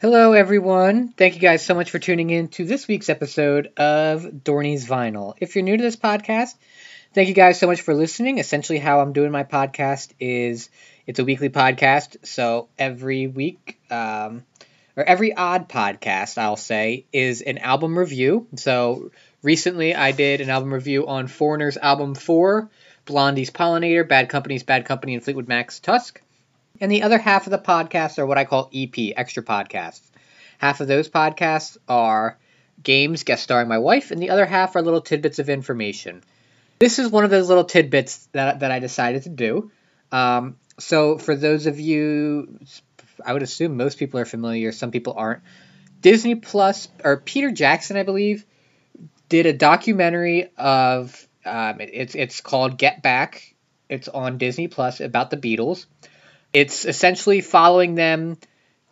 Hello, everyone. Thank you guys so much for tuning in to this week's episode of Dorney's Vinyl. If you're new to this podcast, thank you guys so much for listening. Essentially, how I'm doing my podcast is it's a weekly podcast. So every week, um, or every odd podcast, I'll say, is an album review. So recently, I did an album review on Foreigner's album 4, Blondie's Pollinator, Bad Company's Bad Company, and Fleetwood Mac's Tusk. And the other half of the podcasts are what I call EP, extra podcasts. Half of those podcasts are games guest starring my wife, and the other half are little tidbits of information. This is one of those little tidbits that, that I decided to do. Um, so, for those of you, I would assume most people are familiar, some people aren't. Disney Plus, or Peter Jackson, I believe, did a documentary of, um, it, it's, it's called Get Back. It's on Disney Plus about the Beatles it's essentially following them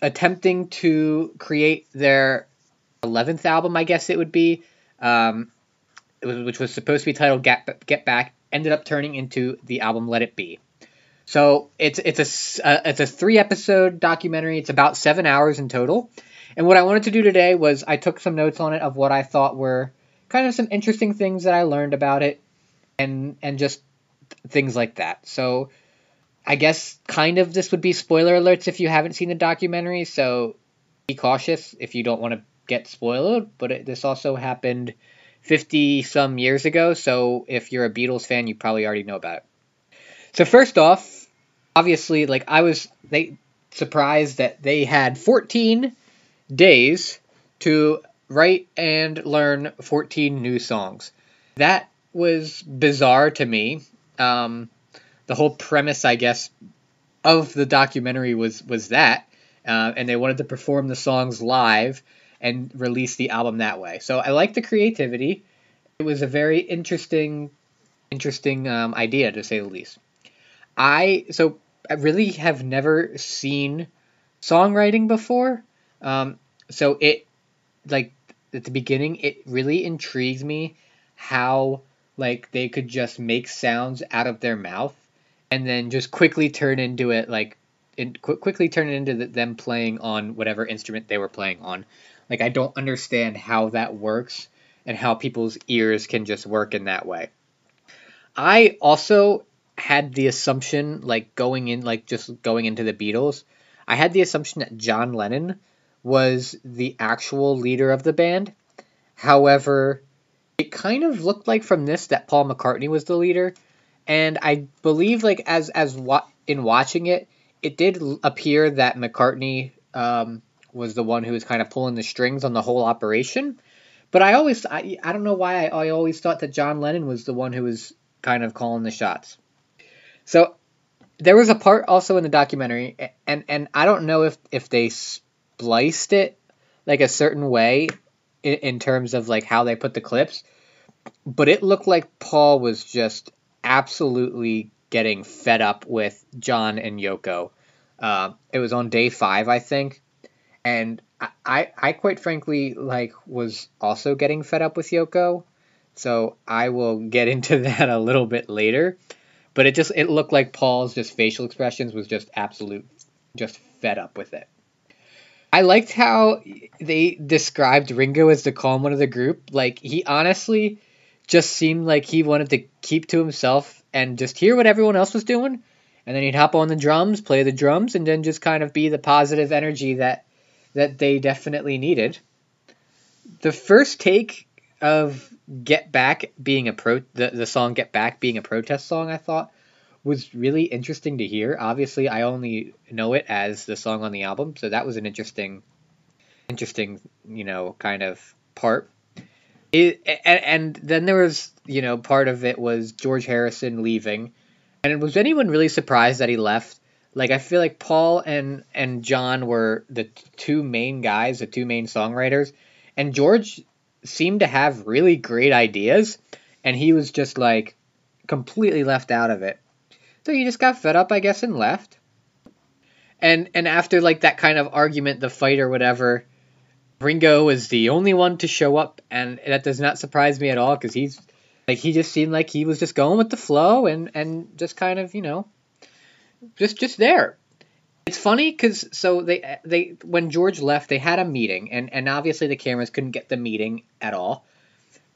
attempting to create their 11th album, I guess it would be, um, which was supposed to be titled Get, Get Back, ended up turning into the album Let It Be. So it's it's a uh, it's a three episode documentary. It's about seven hours in total. And what I wanted to do today was I took some notes on it of what I thought were kind of some interesting things that I learned about it, and and just things like that. So I guess kind of this would be spoiler alerts if you haven't seen the documentary, so be cautious if you don't want to get spoiled. But it, this also happened 50 some years ago, so if you're a Beatles fan, you probably already know about it. So first off, obviously, like I was they surprised that they had 14 days to write and learn 14 new songs. That was bizarre to me. Um, the whole premise, I guess, of the documentary was was that, uh, and they wanted to perform the songs live and release the album that way. So I like the creativity. It was a very interesting, interesting um, idea to say the least. I so I really have never seen songwriting before. Um, so it like at the beginning, it really intrigues me how like they could just make sounds out of their mouth and then just quickly turn into it like qu- quickly turn it into the, them playing on whatever instrument they were playing on. Like I don't understand how that works and how people's ears can just work in that way. I also had the assumption like going in like just going into the Beatles, I had the assumption that John Lennon was the actual leader of the band. However, it kind of looked like from this that Paul McCartney was the leader and I believe like as as what in watching it, it did appear that McCartney um, was the one who was kind of pulling the strings on the whole operation. But I always I, I don't know why I, I always thought that John Lennon was the one who was kind of calling the shots. So there was a part also in the documentary, and and I don't know if if they spliced it like a certain way in, in terms of like how they put the clips, but it looked like Paul was just absolutely getting fed up with John and Yoko. Uh, it was on day five, I think, and I, I quite frankly like was also getting fed up with Yoko. So I will get into that a little bit later. But it just it looked like Paul's just facial expressions was just absolute, just fed up with it. I liked how they described Ringo as the calm one of the group. Like he honestly just seemed like he wanted to keep to himself and just hear what everyone else was doing. And then he'd hop on the drums, play the drums, and then just kind of be the positive energy that that they definitely needed. The first take of Get Back being a pro the, the song Get Back being a protest song, I thought was really interesting to hear. Obviously, I only know it as the song on the album, so that was an interesting interesting, you know, kind of part it, and, and then there was, you know, part of it was George Harrison leaving. And was anyone really surprised that he left? Like I feel like Paul and and John were the two main guys, the two main songwriters, and George seemed to have really great ideas, and he was just like completely left out of it. So he just got fed up, I guess, and left. And and after like that kind of argument, the fight or whatever, Ringo was the only one to show up, and that does not surprise me at all because he's like he just seemed like he was just going with the flow and and just kind of you know just just there. It's funny because so they they when George left, they had a meeting, and and obviously the cameras couldn't get the meeting at all.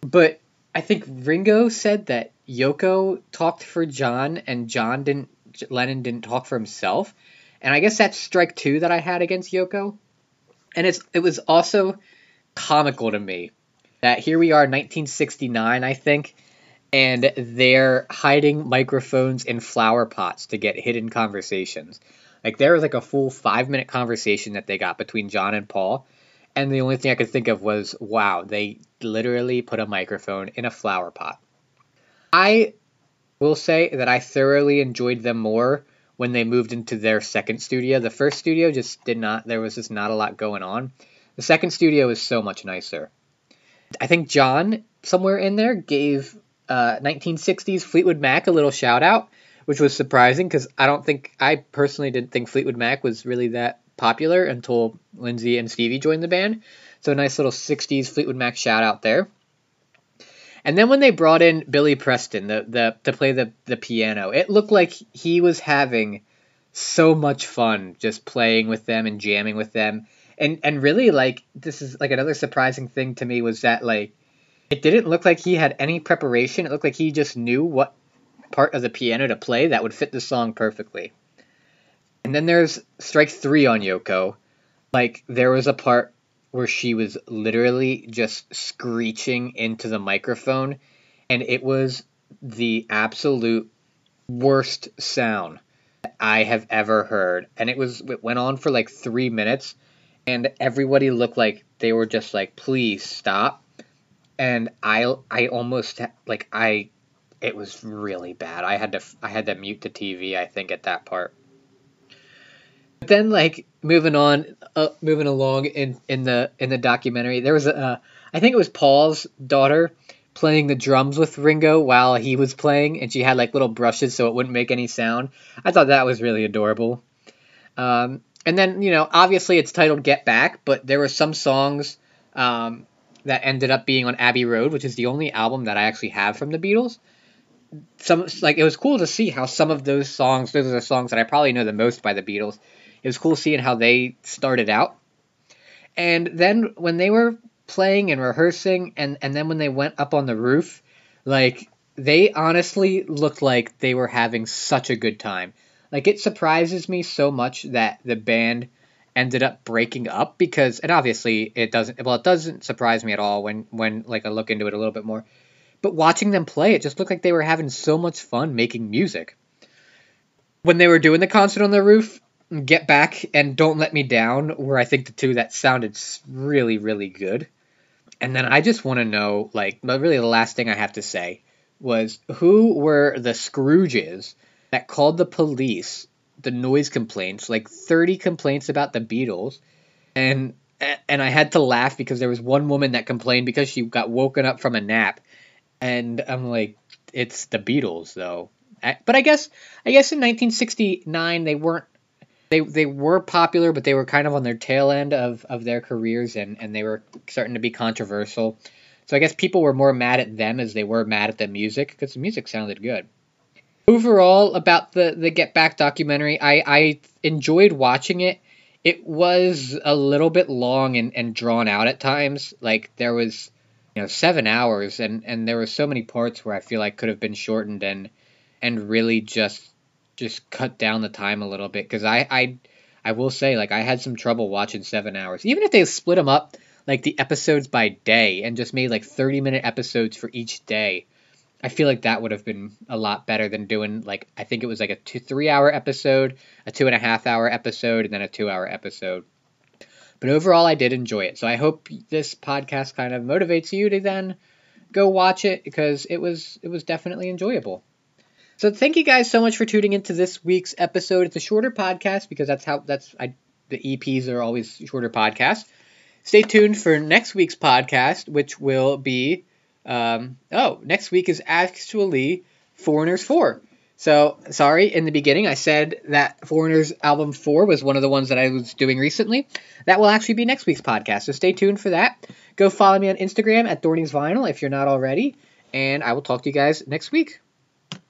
But I think Ringo said that Yoko talked for John, and John didn't. Lennon didn't talk for himself, and I guess that's strike two that I had against Yoko. And it's it was also comical to me that here we are, 1969, I think, and they're hiding microphones in flower pots to get hidden conversations. Like there was like a full five minute conversation that they got between John and Paul, and the only thing I could think of was, wow, they literally put a microphone in a flower pot. I will say that I thoroughly enjoyed them more when they moved into their second studio. The first studio just did not, there was just not a lot going on. The second studio is so much nicer. I think John, somewhere in there, gave uh, 1960s Fleetwood Mac a little shout out, which was surprising because I don't think I personally didn't think Fleetwood Mac was really that popular until Lindsey and Stevie joined the band. So a nice little 60s Fleetwood Mac shout out there. And then when they brought in Billy Preston the, the to play the, the piano, it looked like he was having so much fun just playing with them and jamming with them. And and really like this is like another surprising thing to me was that like it didn't look like he had any preparation. It looked like he just knew what part of the piano to play that would fit the song perfectly. And then there's strike three on Yoko. Like, there was a part where she was literally just screeching into the microphone, and it was the absolute worst sound I have ever heard. And it was it went on for like three minutes, and everybody looked like they were just like, please stop and I I almost like I it was really bad. I had to I had to mute the TV. I think at that part. But then like moving on, uh, moving along in in the in the documentary, there was a uh, I think it was Paul's daughter playing the drums with Ringo while he was playing, and she had like little brushes so it wouldn't make any sound. I thought that was really adorable. Um, and then you know obviously it's titled Get Back, but there were some songs. Um, that ended up being on Abbey Road, which is the only album that I actually have from the Beatles. Some like it was cool to see how some of those songs, those are the songs that I probably know the most by the Beatles. It was cool seeing how they started out. And then when they were playing and rehearsing and and then when they went up on the roof, like they honestly looked like they were having such a good time. Like it surprises me so much that the band ended up breaking up because and obviously it doesn't well it doesn't surprise me at all when when like I look into it a little bit more. But watching them play it just looked like they were having so much fun making music. When they were doing the concert on the roof, Get Back and Don't Let Me Down were I think the two that sounded really really good. And then I just want to know like but really the last thing I have to say was who were the Scrooges that called the police the noise complaints, like 30 complaints about the Beatles, and and I had to laugh because there was one woman that complained because she got woken up from a nap, and I'm like, it's the Beatles though. But I guess I guess in 1969 they weren't they they were popular, but they were kind of on their tail end of, of their careers, and, and they were starting to be controversial. So I guess people were more mad at them as they were mad at the music because the music sounded good overall about the the Get Back documentary, I I enjoyed watching it. It was a little bit long and, and drawn out at times. Like there was, you know, seven hours, and and there were so many parts where I feel like could have been shortened and and really just just cut down the time a little bit because I I I will say like I had some trouble watching seven hours. Even if they split them up like the episodes by day and just made like 30 minute episodes for each day I feel like that would have been a lot better than doing like I think it was like a two three hour episode, a two and a half hour episode, and then a two hour episode. But overall, I did enjoy it. So I hope this podcast kind of motivates you to then go watch it because it was it was definitely enjoyable. So thank you guys so much for tuning into this week's episode. It's a shorter podcast because that's how that's I the EPs are always shorter podcasts. Stay tuned for next week's podcast, which will be um, oh, next week is actually Foreigners 4. So, sorry, in the beginning I said that Foreigners album 4 was one of the ones that I was doing recently. That will actually be next week's podcast, so stay tuned for that. Go follow me on Instagram at Dorney's Vinyl if you're not already, and I will talk to you guys next week.